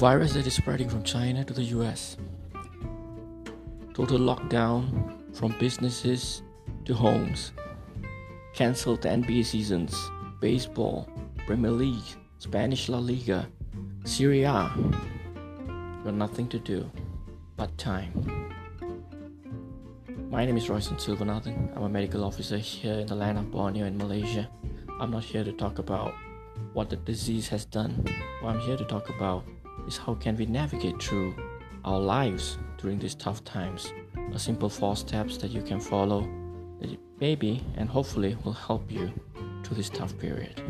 virus that is spreading from China to the US. Total lockdown from businesses to homes. Cancelled NBA seasons, baseball, Premier League, Spanish La Liga, Serie A. Got nothing to do but time. My name is Royson Silvanathan. I'm a medical officer here in the land of Borneo in Malaysia. I'm not here to talk about what the disease has done. I'm here to talk about is how can we navigate through our lives during these tough times. A simple four steps that you can follow that maybe and hopefully will help you through this tough period.